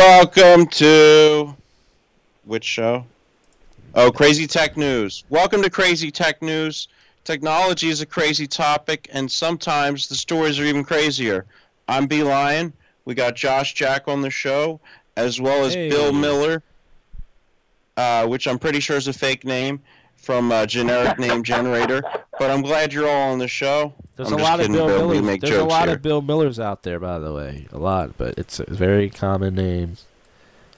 Welcome to which show? Oh, Crazy Tech News. Welcome to Crazy Tech News. Technology is a crazy topic, and sometimes the stories are even crazier. I'm B Lion. We got Josh Jack on the show, as well as Hey. Bill Miller, uh, which I'm pretty sure is a fake name from a generic name generator. But I'm glad you're all on the show. There's I'm a just lot of Bill Bill. Millers. make There's a lot here. of Bill Millers out there, by the way. A lot, but it's a very common name.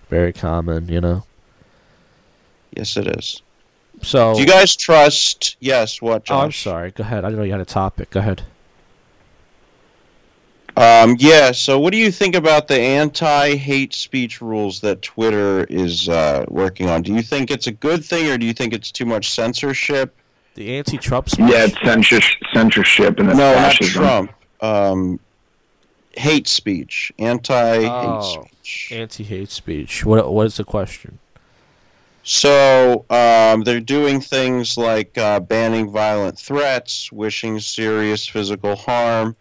Very common, you know. Yes, it is. So, Do you guys trust? Yes. What? Josh? oh, I'm sorry. Go ahead. I didn't know you had a topic. Go ahead. Um, yeah. So, what do you think about the anti-hate speech rules that Twitter is uh, working on? Do you think it's a good thing, or do you think it's too much censorship? The anti-Trump speech. Yeah, it's censorship, censorship and no, fascism. not Trump. Um, hate speech, anti-hate Oh. speech. Anti-hate speech. What What is the question? So um, they're doing things like uh, banning violent threats, wishing serious physical harm,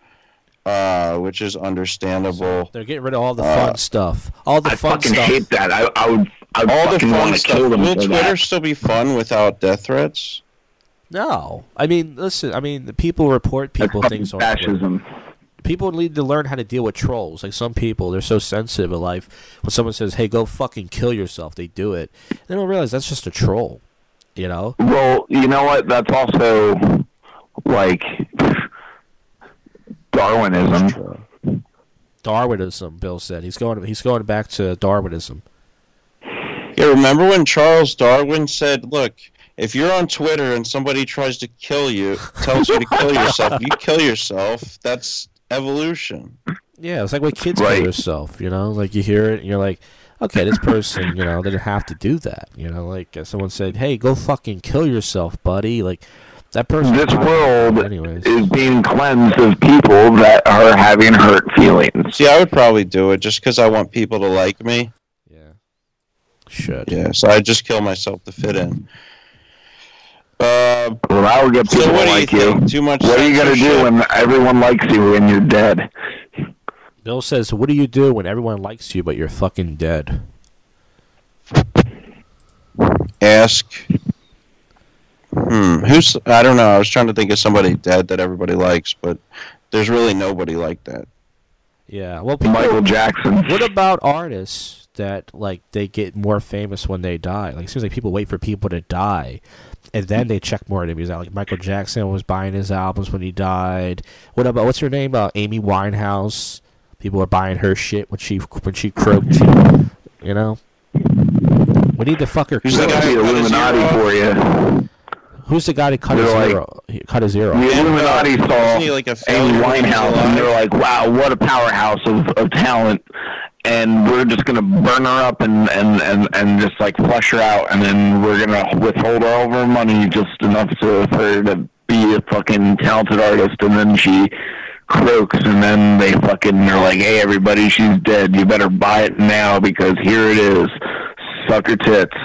uh, which is understandable. They're getting rid of all the Uh, fun stuff. All the I fun fucking stuff. hate that. I, I would, I would All the fucking fun want to stuff. kill them Will Twitter that. still be fun without death threats? No, I mean, listen. I mean, the people report people things on Twitter. fascism. people need to learn how to deal with trolls. Like some people, they're so sensitive in life. When someone says, "Hey, go fucking kill yourself," they do it. They don't realize that's just a troll. You know? Well, you know what? That's also like Darwinism. Darwinism. Bill said he's going. He's going back to Darwinism. Yeah, remember when Charles Darwin said, "Look, if you're on Twitter and somebody tries to kill you, tells you to kill yourself, you kill yourself. That's evolution." Yeah, it's like when kids Right. kill themselves. You know, like you hear it, and you're like, "Okay, this person, you know, didn't have to do that." You know, like uh, someone said, "Hey, go fucking kill yourself, buddy." Like that person. This world anyways. is being cleansed of people that are having hurt feelings. See, I would probably do it just because I want people to like me. Yeah. Should. Yeah, so I just kill myself to fit in. Uh, Well, I would get people so what do like you. think? Too much? What are you gonna do when everyone likes you when you're dead? Bill says, "What do you do when everyone likes you but you're fucking dead?" ask? Hmm. Who's? I don't know. I was trying to think of somebody dead that everybody likes, but there's really nobody like that. Yeah. Well, people, Michael Jackson. what about artists that like they get more famous when they die? Like it seems like people wait for people to die, and then they check more into music. Out. Like Michael Jackson was buying his albums when he died. What about what's her name? Uh, Amy Winehouse. People were buying her shit when she when she croaked. You know. We need to fuck her. Who's the That's guy the who cut his Illuminati ear for you. Who's the guy that cut his They're ear? like- cut his ear off. The Illuminati saw like a Amy failure when he was Winehouse, and they're like, "Wow, what a powerhouse of, of talent!" And we're just gonna burn her up and, and, and, and just like flush her out, and then we're gonna withhold all of her money just enough to, for her to be a fucking talented artist, and then she croaks, and then they fucking are like, "Hey, everybody, she's dead. You better buy it now because here it is. Suck her tits."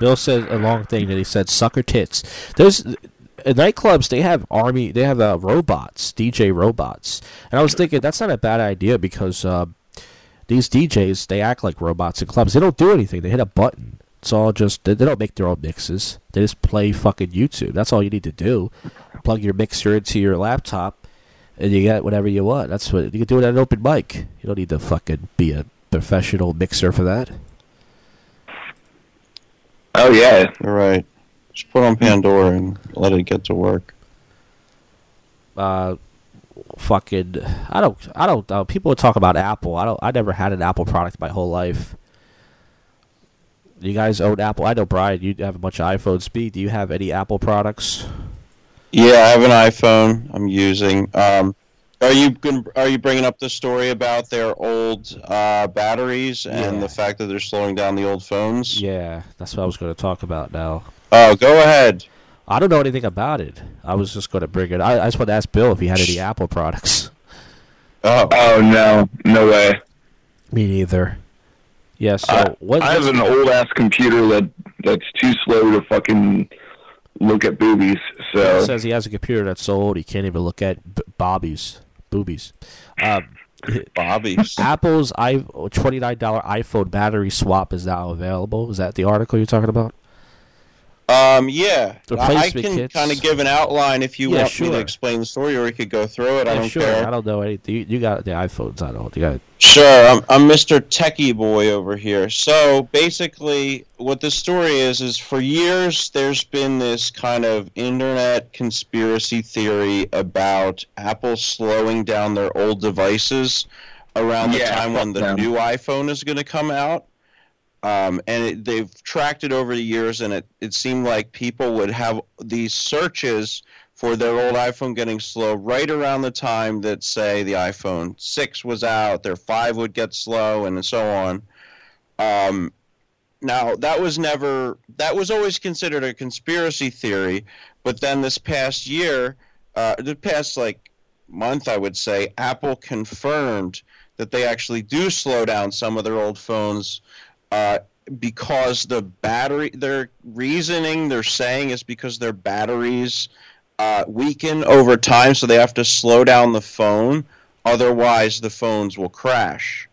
Bill said a long thing that he said sucker tits. There's at nightclubs they have army they have uh, robots DJ robots, and I was thinking that's not a bad idea because uh, these DJs they act like robots in clubs. They don't do anything. They hit a button. It's all just they, they don't make their own mixes. They just play fucking YouTube. That's all you need to do. Plug your mixer into your laptop, and you get whatever you want. That's what you can do it at an open mic. You don't need to fucking be a professional mixer for that. Oh yeah, You're right. Just put on Pandora and let it get to work. uh, fucking I don't I don't uh, people talk about Apple. I don't I never had an Apple product my whole life. You guys own Apple? I know Brian. You have a bunch of iPhones. B, do you have any Apple products? Yeah, I have an iPhone. I'm using. Um, are you gon- are you bringing up the story about their old uh, batteries and Yeah. the fact that they're slowing down the old phones? Yeah, that's what I was going to talk about now. Oh, go ahead. I don't know anything about it. I was just going to bring it. I, I just want to ask Bill if he had any Apple products. Oh, Oh no, no way. Me neither. Yeah. So I, what? I have an old ass computer that that's too slow to fucking look at boobies. He So says he has a computer that's so old he can't even look at b- bobbies, boobies. Um, Bobby's. Apple's i twenty nine dollar iPhone battery swap is now available. Is that the article you're talking about? Um, yeah, I Replacement can kind of give an outline if you Yeah, want me to explain the story, or we could go through it. I don't sure. care. I don't know anything. You, you got the iPhones. I don't. You got Sure, I'm, I'm Mr. Techie Boy over here. So basically, what the story is is for years there's been this kind of internet conspiracy theory about Apple slowing down their old devices around the Yeah, time when the them. new iPhone is going to come out. Um, and it, they've tracked it over the years, and it, it seemed like people would have these searches for their old iPhone getting slow right around the time that, say, the iPhone 6 was out, their 5 would get slow, and so on. Um, now, that was never, that was always considered a conspiracy theory, but then this past year, uh, the past like month, I would say, Apple confirmed that they actually do slow down some of their old phones uh, because the battery, their reasoning, they're saying is because their batteries uh, weaken over time, so they have to slow down the phone. Otherwise, the phones will crash.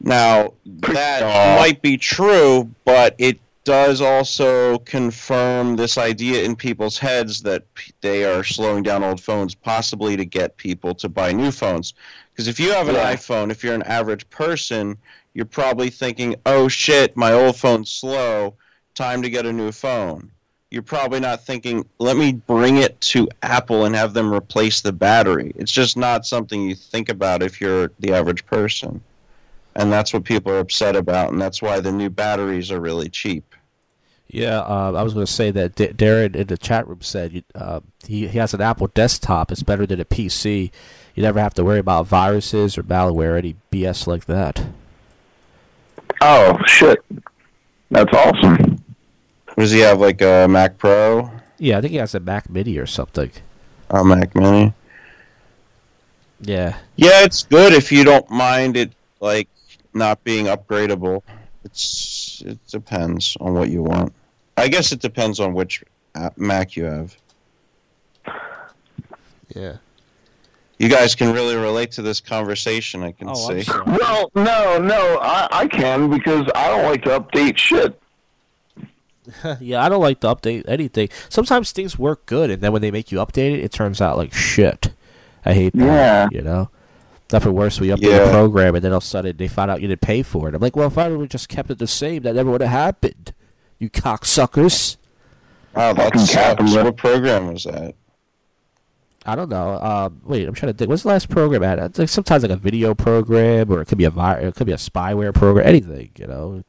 Now, that Aw. might be true, but it does also confirm this idea in people's heads that p- they are slowing down old phones, possibly to get people to buy new phones. Because if you have an Yeah. iPhone, if you're an average person, you're probably thinking, oh shit, my old phone's slow, time to get a new phone. You're probably not thinking, let me bring it to Apple and have them replace the battery. It's just not something you think about if you're the average person. And that's what people are upset about, and that's why the new batteries are really cheap. Yeah, uh, I was going to say that D- Darren in the chat room said uh, he, he has an Apple desktop. It's better than a PC. You never have to worry about viruses or malware, or any BS like that. Oh shit, that's awesome. Does he have like a Mac Pro? Yeah, I think he has a Mac Mini or something. A Mac Mini? Yeah, Yeah, it's good if you don't mind it like not being upgradable. It's it depends on what you want. I guess it depends on which uh, Mac you have. yeah. You guys can really relate to this conversation. I can Oh, see. sorry. Well, no, no, I, I can because I don't like to update shit. yeah, I don't like to update anything. Sometimes things work good, and then when they make you update it, it turns out like shit. I hate that. Yeah. You know? Nothing worse We you update Yeah. a program and then all of a sudden they find out you didn't pay for it. I'm like, well, if I would have just kept it the same, that never would have happened. You cocksuckers. Wow, that Fucking sucks. What program was that? I don't know. Um, wait, I'm trying to think. What's the last program I had? Like sometimes like a video program, or it could be a it could be a spyware program, anything. You know,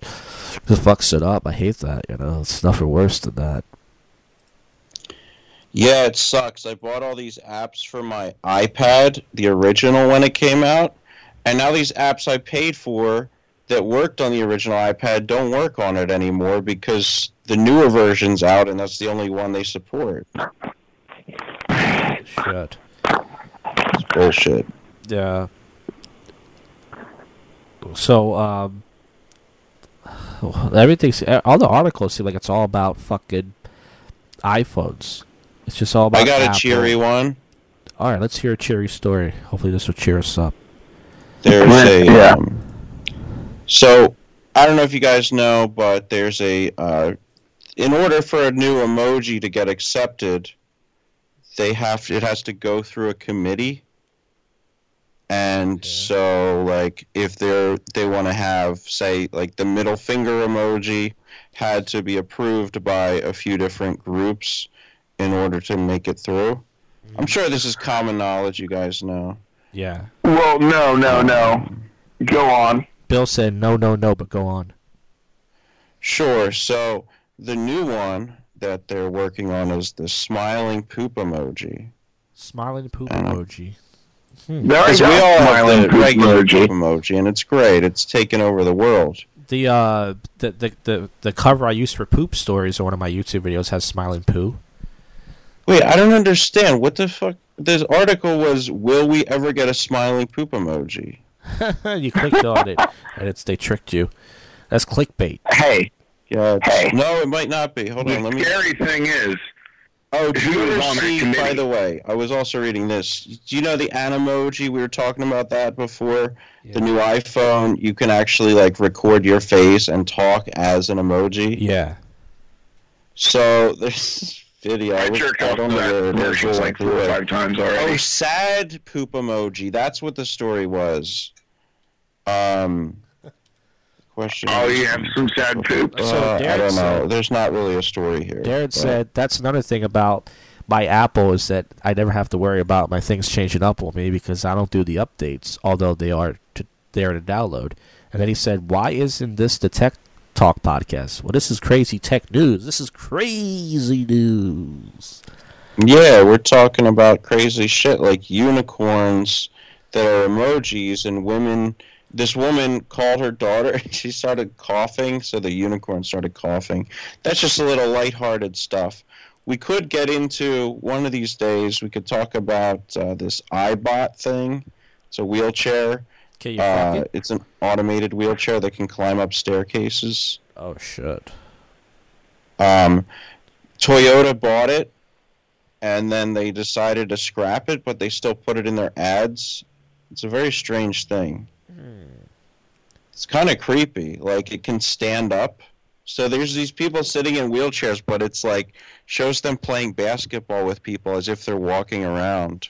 just fucks it up. I hate that. You know, it's nothing worse than that. Yeah, it sucks. I bought all these apps for my iPad, the original when it came out, and now these apps I paid for that worked on the original iPad don't work on it anymore because the newer version's out and that's the only one they support. Shit. It's bullshit. Yeah. So, um, everything's all the articles seem like it's all about fucking iPhones. It's just all about. I got Apple. a cheery one. All right, let's hear a cheery story. Hopefully, this will cheer us up. There's a Yeah. um, so I don't know if you guys know, but there's a uh, in order for a new emoji to get accepted, they have it has to go through a committee. And Yeah. so, like, if they're they want to have, say, like the middle finger emoji had to be approved by a few different groups in order to make it through. I'm sure this is common knowledge. You guys know. Yeah. Well, no, no, um, no. Go on. Bill said no, no, no, but go on. Sure. So the new one that they're working on is the smiling poop emoji. Smiling poop Uh, emoji. Hmm. There I Because go. we all have the poop regular emoji. poop emoji, and it's great. It's taken over the world. The uh the, the the the cover I use for poop stories on one of my YouTube videos has smiling poo. Wait, I don't understand. What the fuck? This article was, "Will we ever get a smiling poop emoji?" you clicked on it and it's they tricked you. That's clickbait. Hey, Yeah. Hey. No, it might not be. Hold on. Let the me. scary thing is, Oh, did you was ever on that see? By the way, I was also reading this. Do you know the Animoji? We were talking about that before. The new iPhone, you can actually like record your face and talk as an emoji. Yeah. So there's this video. I, I wish- jerked I off don't know where that version like look four or five times already. Oh, sad poop emoji. That's what the story was. Um, question. Oh, is- you have some sad poop. So Uh, I don't know. said- There's not really a story here. Darren but- said that's another thing about my Apple is that I never have to worry about my things changing up on me because I don't do the updates, although they are to, there to download. And then he said, "Why isn't this the Tech Talk podcast? Well, this is crazy tech news. This is crazy news." Yeah, we're talking about crazy shit like unicorns that are emojis and women. This woman called her daughter. And she started coughing, so the unicorn started coughing. That's just a little lighthearted stuff. We could get into one of these days. We could talk about uh, this iBot thing. It's a wheelchair. Can Uh, it? it's an automated wheelchair that can climb up staircases. Oh shit! Um, Toyota bought it, and then they decided to scrap it, but they still put it in their ads. It's a very strange thing. It's kind of creepy. Like it can stand up. So there's these people sitting in wheelchairs, but it's like shows them playing basketball with people as if they're walking around.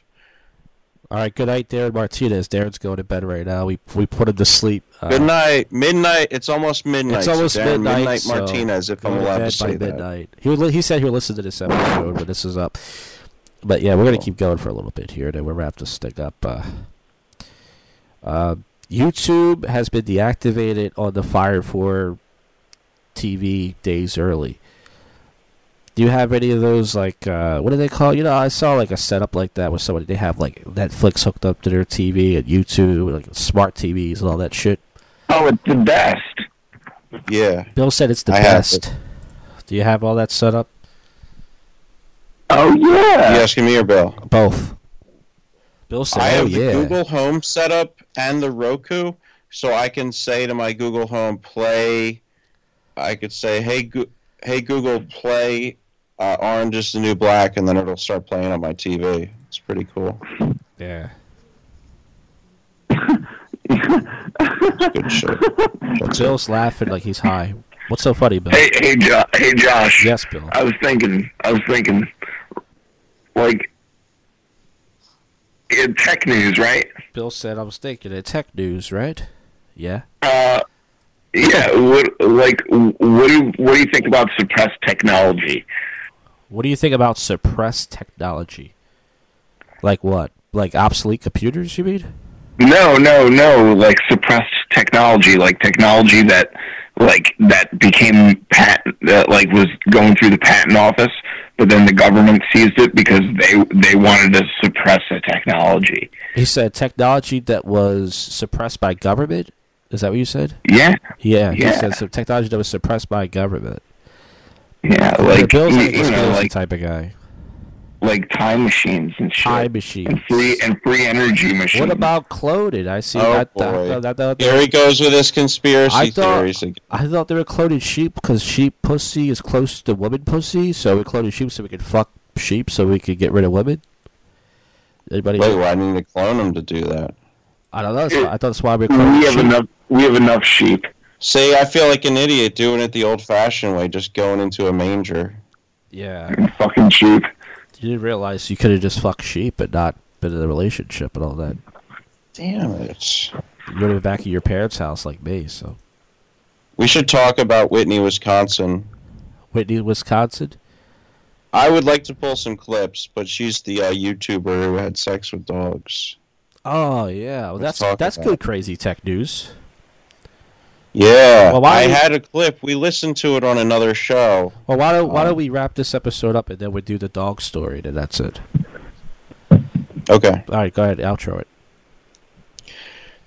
All right, good night, Darren Martinez. Darren's going to bed right now. We we put him to sleep. Uh, Good night, midnight. It's almost midnight. It's so almost Darren, midnight, Midnight so Martinez, if I'm to allowed to by say that. midnight. He would, he said he'll listen to this episode but this is up. But yeah, we're gonna keep going for a little bit here. Then we're gonna have to stick up. Uh, uh, YouTube has been deactivated on the Fire for TV days early. Do you have any of those like uh, what do they call? You know, I saw like a setup like that with somebody. They have like Netflix hooked up to their TV and YouTube, like smart TVs and all that shit. Oh, it's the best. Yeah. Bill said it's the I best. Do you have all that set up? Oh yeah. You asking me or Bill? Both. Bill said, I "Oh have yeah." the Google Home setup and the Roku, so I can say to my Google Home, play. I could say, "Hey, Go- hey Google, play uh, Orange is the New Black," and then it'll start playing on my TV. It's pretty cool. Yeah. It's good shit. That's it. Bill's laughing like he's high. What's so funny, Bill? Hey, hey, jo- hey, Josh. Yes, Bill. I was thinking. I was thinking. Like, in tech news, right? Bill said I was thinking of tech news, right? Yeah. Uh, yeah. What, like, what do what do you think about suppressed technology? What do you think about suppressed technology? Like what? Like obsolete computers, you mean? No, no, no. Like suppressed technology, like technology that, like that became patent, that like was going through the patent office, but then the government seized it because they they wanted to suppress the technology. He said technology that was suppressed by government. Is that what you said? Yeah, Yeah. He Yeah. said some technology that was suppressed by government. yeah. Like Bill's you, like you know, like type of guy. Like time machines and shit, Time machine. and free and free energy machines. What about cloning? I see Oh, that, boy. that, that, that, Here he goes with his conspiracy I thought- theories. again. I thought they were cloning sheep because sheep pussy is close to woman pussy, so we cloning sheep so we could fuck sheep so we could get rid of women. Anybody? Wait, why need to clone them to do that? I don't know. That's why, I thought that's why we were cloning We have sheep. enough. We have enough sheep. See, I feel like an idiot doing it the old-fashioned way, just going into a manger. Yeah, Fucking sheep. You didn't realize you could have just fucked sheep and not been in a relationship and all that. Damn it. You go to the back of your parents' house like me. So We should talk about Whitney, Wisconsin. Whitney, Wisconsin. I would like to pull some clips, but she's the uh, YouTuber who had sex with dogs. Oh yeah, well, that's that's good crazy tech news. Yeah, Well, why I do- had a clip. We listened to it on another show. Well, why don't why Um, don't we wrap this episode up and then we do the dog story and that's it. Okay. All right, go ahead, outro it.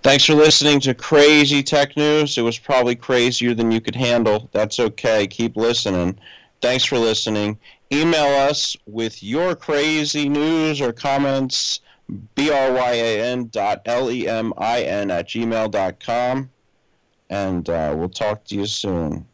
Thanks for listening to Crazy Tech News. It was probably crazier than you could handle. That's okay. Keep listening. Thanks for listening. Email us with your crazy news or comments, B-R-Y-A-N dot L-E-M-I-N at gmail dot com. And uh, we'll talk to you soon.